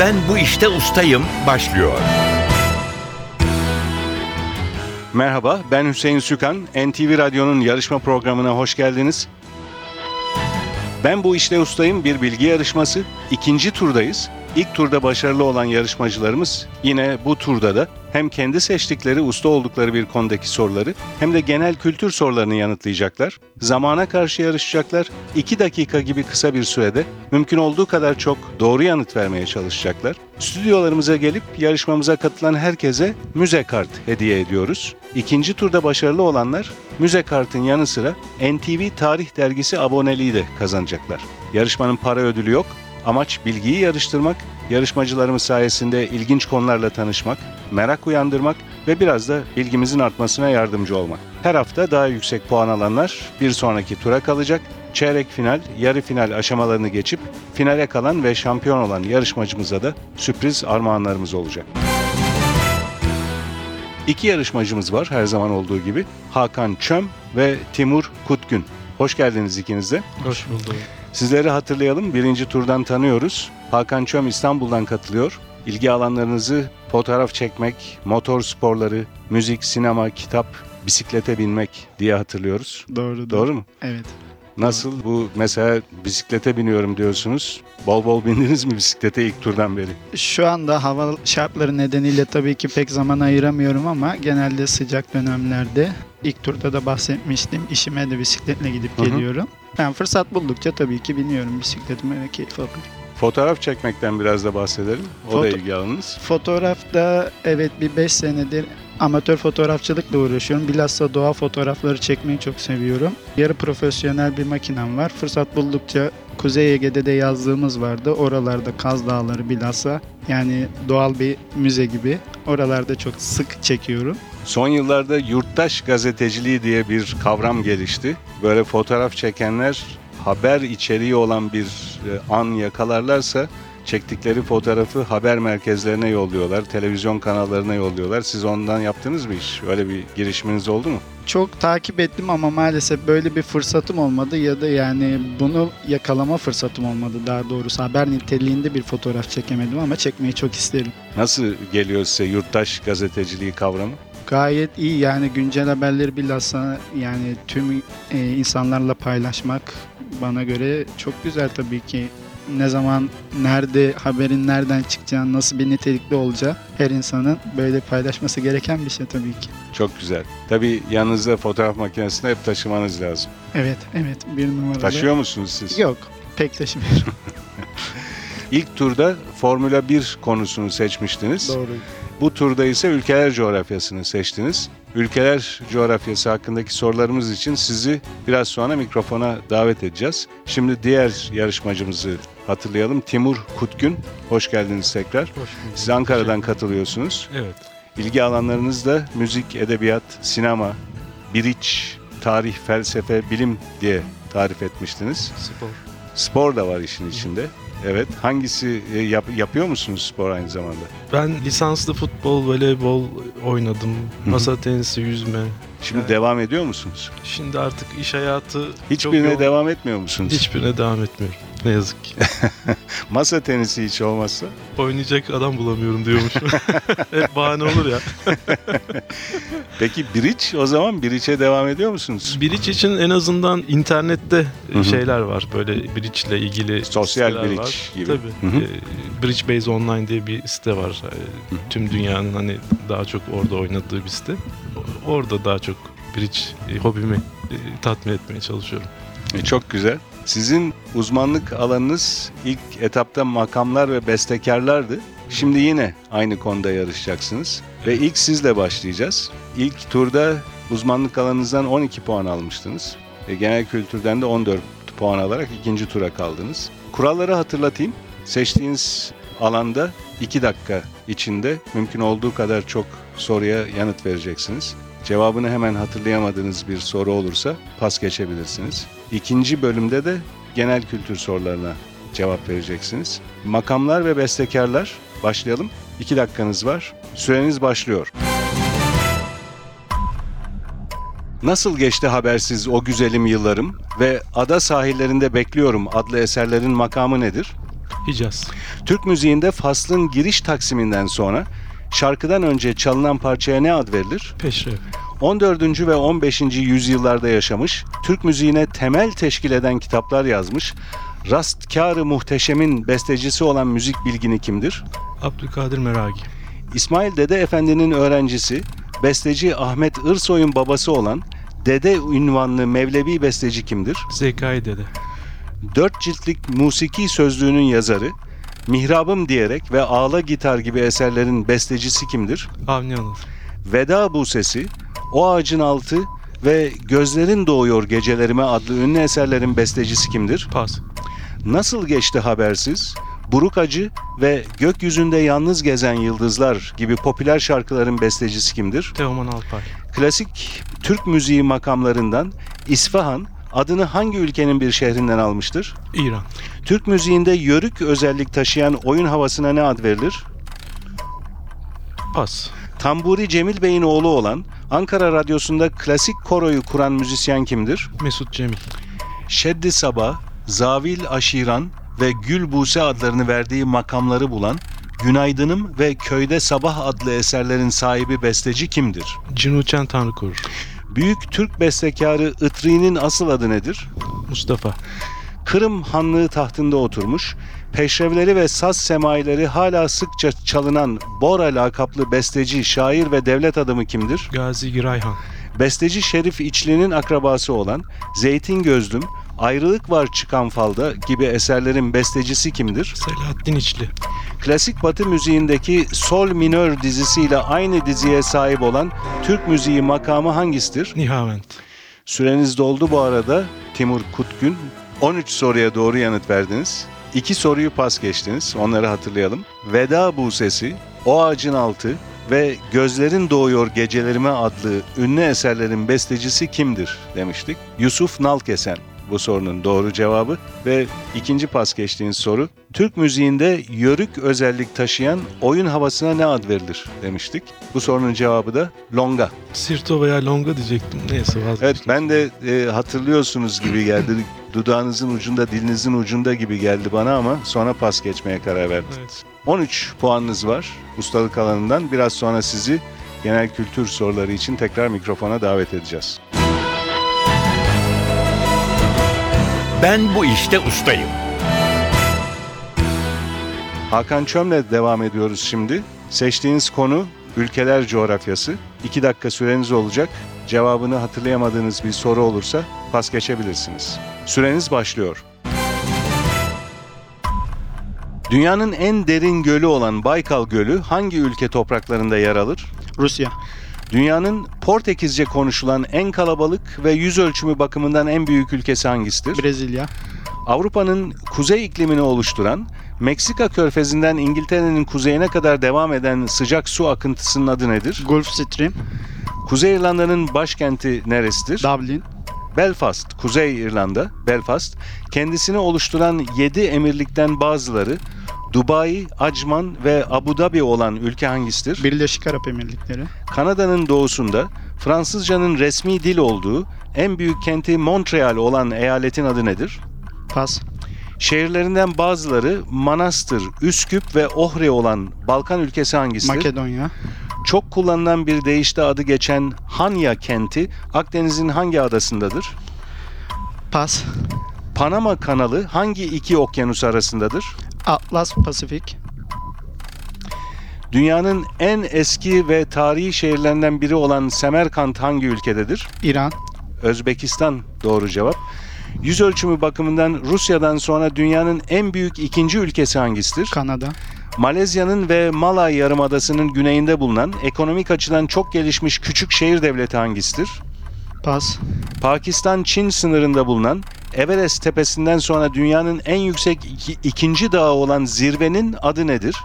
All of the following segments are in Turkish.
Ben bu işte ustayım başlıyor. Merhaba, ben Hüseyin Sükan. NTV Radyo'nun yarışma programına hoş geldiniz. Ben bu işte ustayım bir bilgi yarışması. İkinci turdayız. İlk turda başarılı olan yarışmacılarımız yine bu turda da hem kendi seçtikleri usta oldukları bir konudaki soruları hem de genel kültür sorularını yanıtlayacaklar. Zamana karşı yarışacaklar. 2 dakika gibi kısa bir sürede mümkün olduğu kadar çok doğru yanıt vermeye çalışacaklar. Stüdyolarımıza gelip yarışmamıza katılan herkese müze kart hediye ediyoruz. İkinci turda başarılı olanlar müze kartın yanı sıra NTV Tarih Dergisi aboneliği de kazanacaklar. Yarışmanın para ödülü yok. Amaç bilgiyi yarıştırmak, yarışmacılarımız sayesinde ilginç konularla tanışmak, merak uyandırmak ve biraz da bilgimizin artmasına yardımcı olmak. Her hafta daha yüksek puan alanlar bir sonraki tura kalacak. Çeyrek final, yarı final aşamalarını geçip finale kalan ve şampiyon olan yarışmacımıza da sürpriz armağanlarımız olacak. İki yarışmacımız var her zaman olduğu gibi. Hakan Çöm ve Timur Kutgün. Hoş geldiniz ikiniz de. Hoş bulduk. Sizleri hatırlayalım. Birinci turdan tanıyoruz. Hakan Çöm İstanbul'dan katılıyor. İlgi alanlarınızı fotoğraf çekmek, motor sporları, müzik, sinema, kitap, bisiklete binmek diye hatırlıyoruz. Doğru. Doğru mu? Evet. Nasıl bu mesela bisiklete biniyorum diyorsunuz. Bol bol bindiniz mi bisiklete ilk turdan beri? Şu anda hava şartları nedeniyle tabii ki pek zaman ayıramıyorum ama genelde sıcak dönemlerde ilk turda da bahsetmiştim. İşime de bisikletle gidip Hı hı. geliyorum. Ben fırsat buldukça tabii ki biniyorum bisikletime ve keyif alıyorum. Fotoğraf çekmekten biraz da bahsedelim. O da Foto- ilgi alanınız. Fotoğrafta evet bir 5 senedir amatör fotoğrafçılıkla uğraşıyorum. Bilhassa doğa fotoğrafları çekmeyi çok seviyorum. Yarı profesyonel bir makinem var. Fırsat buldukça Kuzey Ege'de de yazdığımız vardı. Oralarda Kaz Dağları bilhassa yani doğal bir müze gibi. Oralarda çok sık çekiyorum. Son yıllarda yurttaş gazeteciliği diye bir kavram gelişti. Böyle fotoğraf çekenler haber içeriği olan bir e, an yakalarlarsa çektikleri fotoğrafı haber merkezlerine yolluyorlar, televizyon kanallarına yolluyorlar. Siz ondan yaptınız mı iş? Öyle bir girişiminiz oldu mu? Çok takip ettim ama maalesef böyle bir fırsatım olmadı ya da yani bunu yakalama fırsatım olmadı daha doğrusu. Haber niteliğinde bir fotoğraf çekemedim ama çekmeyi çok isterim. Nasıl geliyor size yurttaş gazeteciliği kavramı? Gayet iyi yani güncel haberleri bilhassa yani tüm e, insanlarla paylaşmak bana göre çok güzel tabii ki. Ne zaman, nerede, haberin nereden çıkacağını, nasıl bir nitelikli olacağı her insanın böyle paylaşması gereken bir şey tabii ki. Çok güzel. Tabii yanınızda fotoğraf makinesini hep taşımanız lazım. Evet, evet bir numaralı. Taşıyor musunuz siz? Yok, pek taşımıyorum. İlk turda Formula 1 konusunu seçmiştiniz. Doğru. Bu turda ise ülkeler coğrafyasını seçtiniz. Ülkeler coğrafyası hakkındaki sorularımız için sizi biraz sonra mikrofona davet edeceğiz. Şimdi diğer yarışmacımızı hatırlayalım. Timur Kutgün. Hoş geldiniz tekrar. Hoş bulduk. Siz Ankara'dan katılıyorsunuz. Evet. İlgi alanlarınız da müzik, edebiyat, sinema, biriç, tarih, felsefe, bilim diye tarif etmiştiniz. Spor. Spor da var işin içinde. Evet. Hangisi e, yap- yapıyor musunuz spor aynı zamanda? Ben lisanslı futbol, voleybol oynadım. Masa tenisi, yüzme. Şimdi Evet. devam ediyor musunuz? Şimdi artık iş hayatı çok Hiçbirine yoğun. devam etmiyor musunuz? Hiçbirine devam etmiyorum. Ne yazık ki. Masa tenisi hiç olmazsa. Oynayacak adam bulamıyorum diyormuşum. Hep bahane olur ya. Peki biriç o zaman biriçe devam ediyor musunuz? Bridge için en azından internette Hı hı. şeyler var. Böyle Bridge ile ilgili Sosyal bridge var. gibi. Tabii. Ee, Bridge Base Online diye bir site var. Ee, Tüm dünyanın hani daha çok orada oynadığı bir site. Orada daha çok Bridge e, hobimi e, tatmin etmeye çalışıyorum. E, çok güzel. Sizin uzmanlık alanınız ilk etapta makamlar ve bestekarlardı. Şimdi yine aynı konuda yarışacaksınız. Ve ilk sizle başlayacağız. İlk turda uzmanlık alanınızdan 12 puan almıştınız. Ve genel kültürden de 14 puan alarak ikinci tura kaldınız. Kuralları hatırlatayım. Seçtiğiniz alanda 2 dakika içinde mümkün olduğu kadar çok soruya yanıt vereceksiniz. Cevabını hemen hatırlayamadığınız bir soru olursa pas geçebilirsiniz. İkinci bölümde de genel kültür sorularına cevap vereceksiniz. Makamlar ve bestekarlar başlayalım. İki dakikanız var. Süreniz başlıyor. Nasıl geçti habersiz o güzelim yıllarım ve Ada Sahillerinde Bekliyorum adlı eserlerin makamı nedir? Hicaz. Türk müziğinde faslın giriş taksiminden sonra şarkıdan önce çalınan parçaya ne ad verilir? Peşrev. 14. ve 15. yüzyıllarda yaşamış, Türk müziğine temel teşkil eden kitaplar yazmış, Rastkâr-ı Muhteşem'in bestecisi olan müzik bilgini kimdir? Abdülkadir Meragi. İsmail Dede Efendi'nin öğrencisi, besteci Ahmet Irsoy'un babası olan Dede ünvanlı Mevlevi besteci kimdir? Zekai Dede. Dört ciltlik musiki sözlüğünün yazarı, Mihrabım diyerek ve Ağla Gitar gibi eserlerin bestecisi kimdir? Avni Anıl. Veda Bu Sesi, O Ağacın Altı ve Gözlerin Doğuyor Gecelerime adlı ünlü eserlerin bestecisi kimdir? Pas. Nasıl Geçti Habersiz, Buruk Acı ve Gökyüzünde Yalnız Gezen Yıldızlar gibi popüler şarkıların bestecisi kimdir? Teoman Alpay. Klasik Türk müziği makamlarından İsfahan adını hangi ülkenin bir şehrinden almıştır? İran. Türk müziğinde yörük özellik taşıyan oyun havasına ne ad verilir? Pas. Tamburi Cemil Bey'in oğlu olan Ankara Radyosu'nda klasik koroyu kuran müzisyen kimdir? Mesut Cemil. Şeddi Sabah, Zavil Aşiran ve Gül Buse adlarını verdiği makamları bulan Günaydınım ve Köyde Sabah adlı eserlerin sahibi besteci kimdir? Cinuçen Tanrı Korur. Büyük Türk bestekarı Itri'nin asıl adı nedir? Mustafa. Kırım Hanlığı tahtında oturmuş, peşrevleri ve saz semaileri hala sıkça çalınan Bora lakaplı besteci, şair ve devlet adamı kimdir? Gazi Girayhan. Besteci Şerif İçli'nin akrabası olan Zeytin Gözlüm, Ayrılık Var Çıkan Falda gibi eserlerin bestecisi kimdir? Selahattin İçli. Klasik Batı müziğindeki Sol minör dizisiyle aynı diziye sahip olan Türk müziği makamı hangisidir? Nihavent. Süreniz doldu bu arada Timur Kutgün. 13 soruya doğru yanıt verdiniz. İki soruyu pas geçtiniz. Onları hatırlayalım. Veda Bu Sesi, O Ağacın Altı ve Gözlerin Doğuyor Gecelerime adlı ünlü eserlerin bestecisi kimdir demiştik. Yusuf Nalkesen bu sorunun doğru cevabı ve ikinci pas geçtiğiniz soru Türk müziğinde yörük özellik taşıyan oyun havasına ne ad verilir demiştik. Bu sorunun cevabı da longa. Sirto veya Longa diyecektim. Neyse vazgeçtim. Evet ben de e, hatırlıyorsunuz gibi geldi. Dudağınızın ucunda, dilinizin ucunda gibi geldi bana ama sonra pas geçmeye karar verdim. Evet. 13 puanınız var ustalık alanından. Biraz sonra sizi genel kültür soruları için tekrar mikrofona davet edeceğiz. Ben bu işte ustayım. Hakan Çöm'le devam ediyoruz şimdi. Seçtiğiniz konu ülkeler coğrafyası. 2 dakika süreniz olacak. Cevabını hatırlayamadığınız bir soru olursa pas geçebilirsiniz. Süreniz başlıyor. Dünyanın en derin gölü olan Baykal Gölü hangi ülke topraklarında yer alır? Rusya, Dünyanın Portekizce konuşulan en kalabalık ve yüz ölçümü bakımından en büyük ülkesi hangisidir? Brezilya, Avrupa'nın kuzey iklimini oluşturan, Meksika körfezinden İngiltere'nin kuzeyine kadar devam eden sıcak su akıntısının adı nedir? Gulf Stream, Kuzey İrlanda'nın başkenti neresidir? Dublin, Belfast, Kuzey İrlanda, Belfast. Kendisini oluşturan 7 emirlikten bazıları Dubai, Acman ve Abu Dhabi olan ülke hangisidir? Birleşik Arap Emirlikleri, Kanada'nın doğusunda Fransızcanın resmi dil olduğu en büyük kenti Montreal olan eyaletin adı nedir? Pas, Şehirlerinden bazıları Manastır, Üsküp ve Ohri olan Balkan ülkesi hangisidir? Makedonya, Çok kullanılan bir deyişte adı geçen Hanya kenti Akdeniz'in hangi adasındadır? Pas, Panama kanalı hangi iki okyanus arasındadır? Atlas Pasifik, Dünyanın en eski ve tarihi şehirlerinden biri olan Semerkant hangi ülkededir? İran, Özbekistan doğru cevap. Yüz ölçümü bakımından Rusya'dan sonra dünyanın en büyük ikinci ülkesi hangisidir? Kanada, Malezya'nın ve Malay Yarımadası'nın güneyinde bulunan ekonomik açıdan çok gelişmiş küçük şehir devleti hangisidir? Pas, Pakistan-Çin sınırında bulunan Everest tepesinden sonra dünyanın en yüksek iki- ikinci dağı olan zirvenin adı nedir?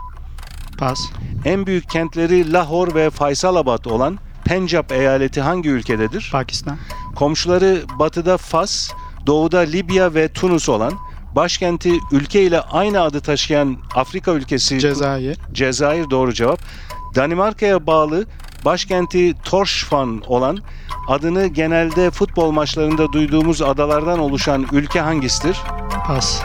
Pas, En büyük kentleri Lahore ve Faysalabad olan Pencap eyaleti hangi ülkededir? Pakistan, Komşuları batıda Fas, doğuda Libya ve Tunus olan, başkenti ülke ile aynı adı taşıyan Afrika ülkesi Cezayir, Cezayir doğru cevap. Danimarka'ya bağlı başkenti Torshavn olan adını genelde futbol maçlarında duyduğumuz adalardan oluşan ülke hangisidir? Pas,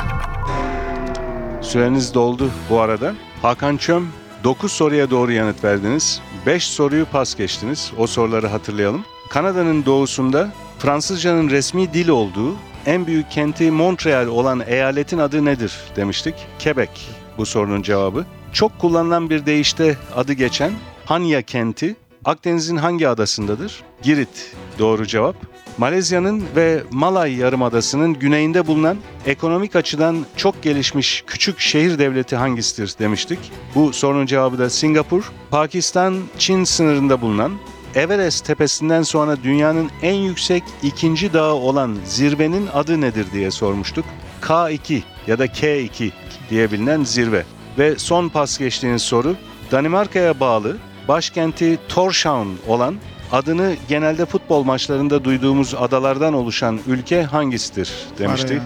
Süreniz doldu bu arada. Hakan Çöm 9 soruya doğru yanıt verdiniz. 5 soruyu pas geçtiniz. O soruları hatırlayalım. Kanada'nın doğusunda Fransızcanın resmi dil olduğu en büyük kenti Montreal olan eyaletin adı nedir demiştik. Quebec bu sorunun cevabı. Çok kullanılan bir deyişte adı geçen Hanya kenti Akdeniz'in hangi adasındadır? Girit doğru cevap. Malezya'nın ve Malay Yarımadası'nın güneyinde bulunan ekonomik açıdan çok gelişmiş küçük şehir devleti hangisidir demiştik. Bu sorunun cevabı da Singapur. Pakistan-Çin sınırında bulunan Everest tepesinden sonra dünyanın en yüksek ikinci dağı olan zirvenin adı nedir diye sormuştuk. K2 ya da K2 diye bilinen zirve. Ve son pas geçtiğiniz soru Danimarka'ya bağlı başkenti Tórshavn olan adını genelde futbol maçlarında duyduğumuz adalardan oluşan ülke hangisidir demiştik.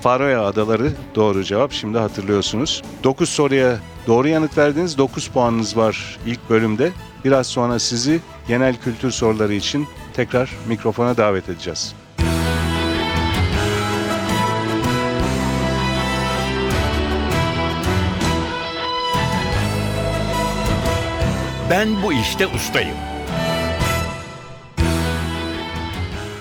Faroe Adaları doğru cevap. Şimdi hatırlıyorsunuz. 9 soruya doğru yanıt verdiniz. 9 puanınız var ilk bölümde. Biraz sonra sizi genel kültür soruları için tekrar mikrofona davet edeceğiz. Ben bu işte ustayım.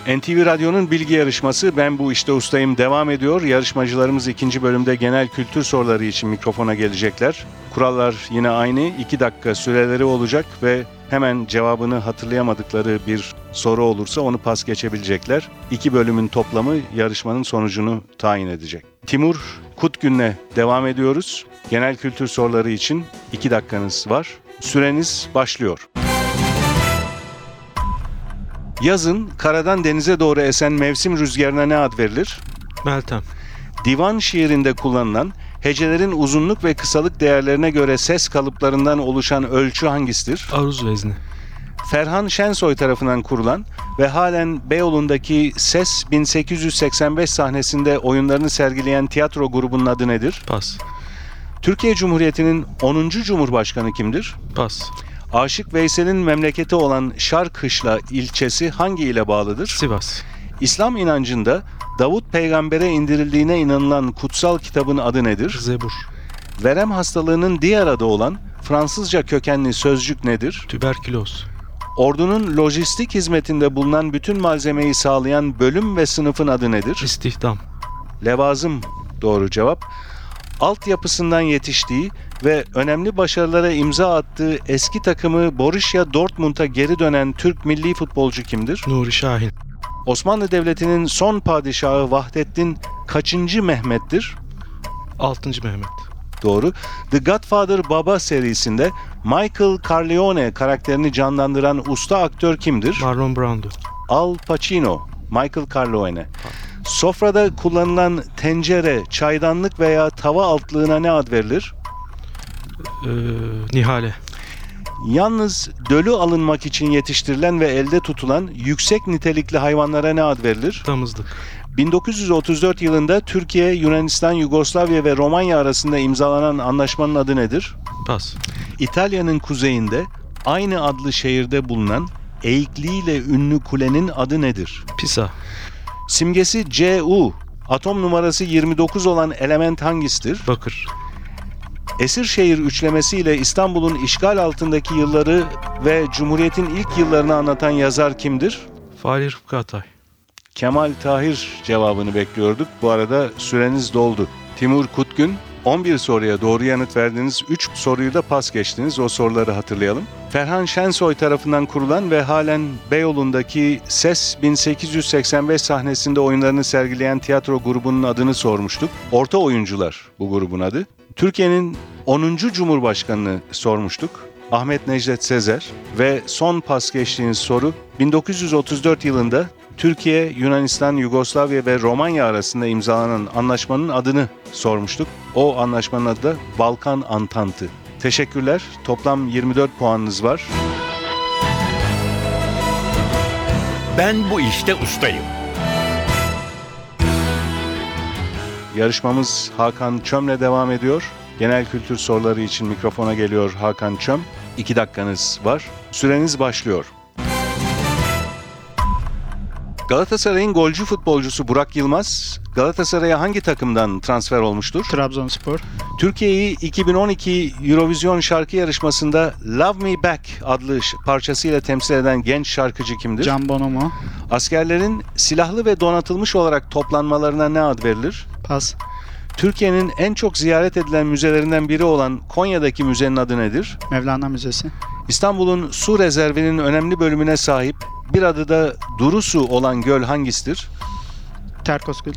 NTV Radyo'nun bilgi yarışması Ben Bu İşte Ustayım devam ediyor. Yarışmacılarımız ikinci bölümde genel kültür soruları için mikrofona gelecekler. Kurallar yine aynı. 2 dakika süreleri olacak ve hemen cevabını hatırlayamadıkları bir soru olursa onu pas geçebilecekler. İki bölümün toplamı yarışmanın sonucunu tayin edecek. Timur Kutgün'le devam ediyoruz. Genel kültür soruları için 2 dakikanız var. Süreniz başlıyor. Yazın karadan denize doğru esen mevsim rüzgarına ne ad verilir? Meltem. Divan şiirinde kullanılan hecelerin uzunluk ve kısalık değerlerine göre ses kalıplarından oluşan ölçü hangisidir? Aruz vezni. Ferhan Şensoy tarafından kurulan ve halen Beyoğlu'ndaki Ses 1885 sahnesinde oyunlarını sergileyen tiyatro grubunun adı nedir? Pas. Türkiye Cumhuriyeti'nin 10. Cumhurbaşkanı kimdir? Pas. Aşık Veysel'in memleketi olan Şarkışla ilçesi hangi ile bağlıdır? Sivas. İslam inancında Davut peygambere indirildiğine inanılan kutsal kitabın adı nedir? Zebur. Verem hastalığının diğer adı olan Fransızca kökenli sözcük nedir? Tüberküloz. Ordunun lojistik hizmetinde bulunan bütün malzemeyi sağlayan bölüm ve sınıfın adı nedir? İstihdam. Levazım doğru cevap. Altyapısından yetiştiği ve önemli başarılara imza attığı eski takımı Borussia Dortmund'a geri dönen Türk milli futbolcu kimdir? Nuri Şahin. Osmanlı Devleti'nin son padişahı Vahdettin kaçıncı Mehmet'tir? 6. Mehmet. Doğru. The Godfather Baba serisinde Michael Corleone karakterini canlandıran usta aktör kimdir? Marlon Brando. Al Pacino. Michael Corleone. Sofrada kullanılan tencere, çaydanlık veya tava altlığına ne ad verilir? Ee, Nihale. Yalnız dölü alınmak için yetiştirilen ve elde tutulan yüksek nitelikli hayvanlara ne ad verilir? Damızlık. 1934 yılında Türkiye, Yunanistan, Yugoslavya ve Romanya arasında imzalanan anlaşmanın adı nedir? Pas. İtalya'nın kuzeyinde aynı adlı şehirde bulunan eğikliğiyle ünlü kulenin adı nedir? Pisa. Simgesi Cu. Atom numarası 29 olan element hangisidir? Bakır. Esirşehir üçlemesiyle İstanbul'un işgal altındaki yılları ve Cumhuriyet'in ilk yıllarını anlatan yazar kimdir? Fahri Rıfkı Atay. Kemal Tahir cevabını bekliyorduk. Bu arada süreniz doldu. Timur Kutgün 11 soruya doğru yanıt verdiniz. 3 soruyu da pas geçtiniz. O soruları hatırlayalım. Ferhan Şensoy tarafından kurulan ve halen Beyoğlu'ndaki Ses 1885 sahnesinde oyunlarını sergileyen tiyatro grubunun adını sormuştuk. Orta oyuncular bu grubun adı. Türkiye'nin 10. Cumhurbaşkanını sormuştuk. Ahmet Necdet Sezer ve son pas geçtiğiniz soru 1934 yılında Türkiye, Yunanistan, Yugoslavya ve Romanya arasında imzalanan anlaşmanın adını sormuştuk. O anlaşmanın adı da Balkan Antantı. Teşekkürler. Toplam 24 puanınız var. Ben bu işte ustayım. Yarışmamız Hakan Çöm'le devam ediyor. Genel kültür soruları için mikrofona geliyor Hakan Çöm. 2 dakikanız var. Süreniz başlıyor. Galatasaray'ın golcü futbolcusu Burak Yılmaz, Galatasaray'a hangi takımdan transfer olmuştur? Trabzonspor. Türkiye'yi 2012 Eurovision şarkı yarışmasında Love Me Back adlı parçasıyla temsil eden genç şarkıcı kimdir? Can Bonomo. Askerlerin silahlı ve donatılmış olarak toplanmalarına ne ad verilir? Pas. Türkiye'nin en çok ziyaret edilen müzelerinden biri olan Konya'daki müzenin adı nedir? Mevlana Müzesi. İstanbul'un su rezervinin önemli bölümüne sahip bir adı da duru su olan göl hangisidir? Terkosgül.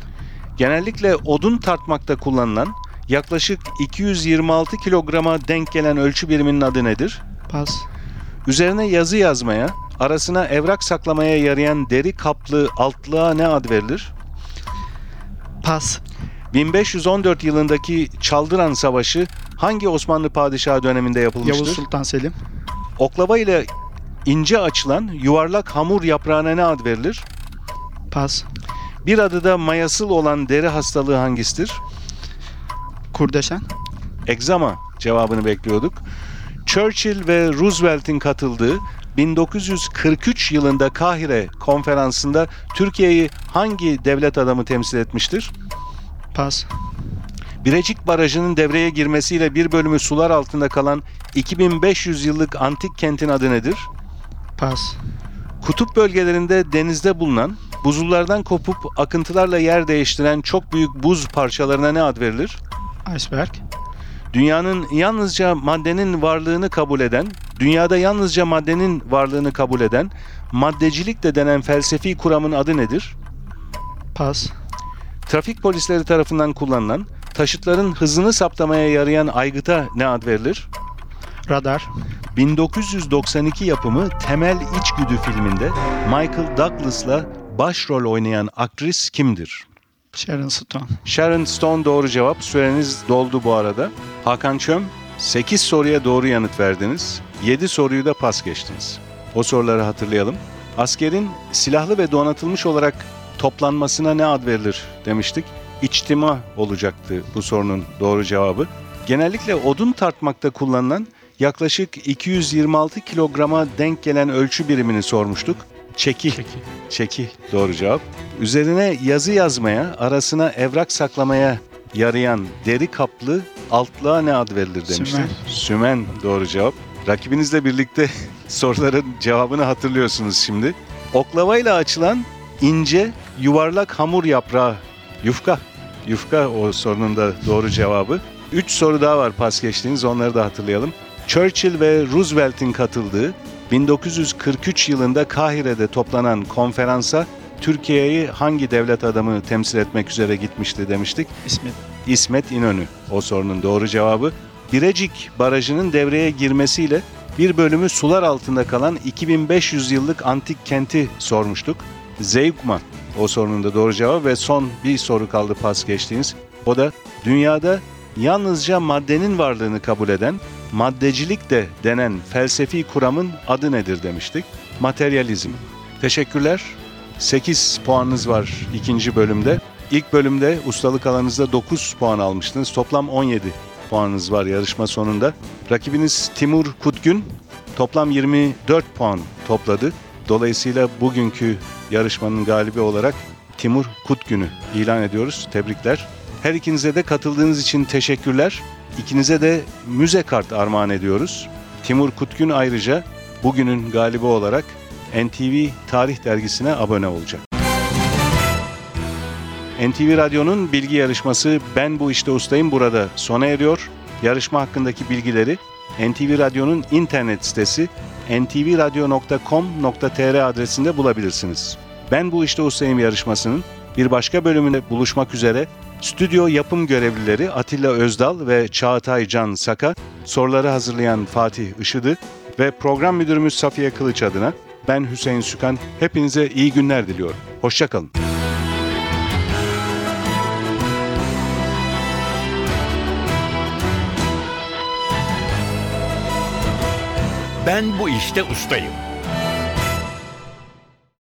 Genellikle odun tartmakta kullanılan yaklaşık 226 kilograma denk gelen ölçü biriminin adı nedir? Pas. Üzerine yazı yazmaya, arasına evrak saklamaya yarayan deri kaplı altlığa ne ad verilir? Pas. 1514 yılındaki Çaldıran Savaşı hangi Osmanlı padişahı döneminde yapılmıştır? Yavuz Sultan Selim. Oklava ile ince açılan yuvarlak hamur yaprağına ne ad verilir? Pas. Bir adı da mayasıl olan deri hastalığı hangisidir? Kurdeşen. Egzama cevabını bekliyorduk. Churchill ve Roosevelt'in katıldığı 1943 yılında Kahire konferansında Türkiye'yi hangi devlet adamı temsil etmiştir? Pas. Birecik Barajı'nın devreye girmesiyle bir bölümü sular altında kalan 2500 yıllık antik kentin adı nedir? Pas. Kutup bölgelerinde denizde bulunan, buzullardan kopup akıntılarla yer değiştiren çok büyük buz parçalarına ne ad verilir? Iceberg. Dünyanın yalnızca maddenin varlığını kabul eden, dünyada yalnızca maddenin varlığını kabul eden, maddecilik de denen felsefi kuramın adı nedir? Pas. Trafik polisleri tarafından kullanılan, taşıtların hızını saptamaya yarayan aygıta ne ad verilir? Radar. 1992 yapımı Temel İçgüdü filminde Michael Douglas'la başrol oynayan aktris kimdir? Sharon Stone. Sharon Stone doğru cevap. Süreniz doldu bu arada. Hakan Çöm 8 soruya doğru yanıt verdiniz. 7 soruyu da pas geçtiniz. O soruları hatırlayalım. Askerin silahlı ve donatılmış olarak toplanmasına ne ad verilir demiştik. İçtima olacaktı bu sorunun doğru cevabı. Genellikle odun tartmakta kullanılan yaklaşık 226 kilograma denk gelen ölçü birimini sormuştuk. Çeki. Peki. Çeki doğru cevap. Üzerine yazı yazmaya, arasına evrak saklamaya yarayan deri kaplı altlığa ne ad verilir demiştik. Sümen. Sümen doğru cevap. Rakibinizle birlikte soruların cevabını hatırlıyorsunuz şimdi. Oklavayla açılan ince yuvarlak hamur yaprağı yufka. Yufka o sorunun da doğru cevabı. Üç soru daha var pas geçtiğiniz onları da hatırlayalım. Churchill ve Roosevelt'in katıldığı 1943 yılında Kahire'de toplanan konferansa Türkiye'yi hangi devlet adamı temsil etmek üzere gitmişti demiştik. İsmi. İsmet İnönü o sorunun doğru cevabı. Birecik Barajı'nın devreye girmesiyle bir bölümü sular altında kalan 2500 yıllık antik kenti sormuştuk. Zeugma o sorunun da doğru cevabı ve son bir soru kaldı pas geçtiğiniz. O da dünyada yalnızca maddenin varlığını kabul eden maddecilik de denen felsefi kuramın adı nedir demiştik. Materyalizm. Teşekkürler. 8 puanınız var ikinci bölümde. İlk bölümde ustalık alanınızda 9 puan almıştınız. Toplam 17 puanınız var yarışma sonunda. Rakibiniz Timur Kutgün toplam 24 puan topladı. Dolayısıyla bugünkü yarışmanın galibi olarak Timur Kutgün'ü ilan ediyoruz. Tebrikler. Her ikinize de katıldığınız için teşekkürler. İkinize de müze kart armağan ediyoruz. Timur Kutgün ayrıca bugünün galibi olarak NTV Tarih Dergisi'ne abone olacak. NTV Radyo'nun bilgi yarışması Ben Bu İşte Ustayım burada sona eriyor. Yarışma hakkındaki bilgileri NTV Radyo'nun internet sitesi ntvradio.com.tr adresinde bulabilirsiniz. Ben Bu İşte Ustayım yarışmasının bir başka bölümünde buluşmak üzere stüdyo yapım görevlileri Atilla Özdal ve Çağatay Can Saka, soruları hazırlayan Fatih Işıdı ve program müdürümüz Safiye Kılıç adına ben Hüseyin Sükan hepinize iyi günler diliyorum. Hoşçakalın. Ben bu işte ustayım.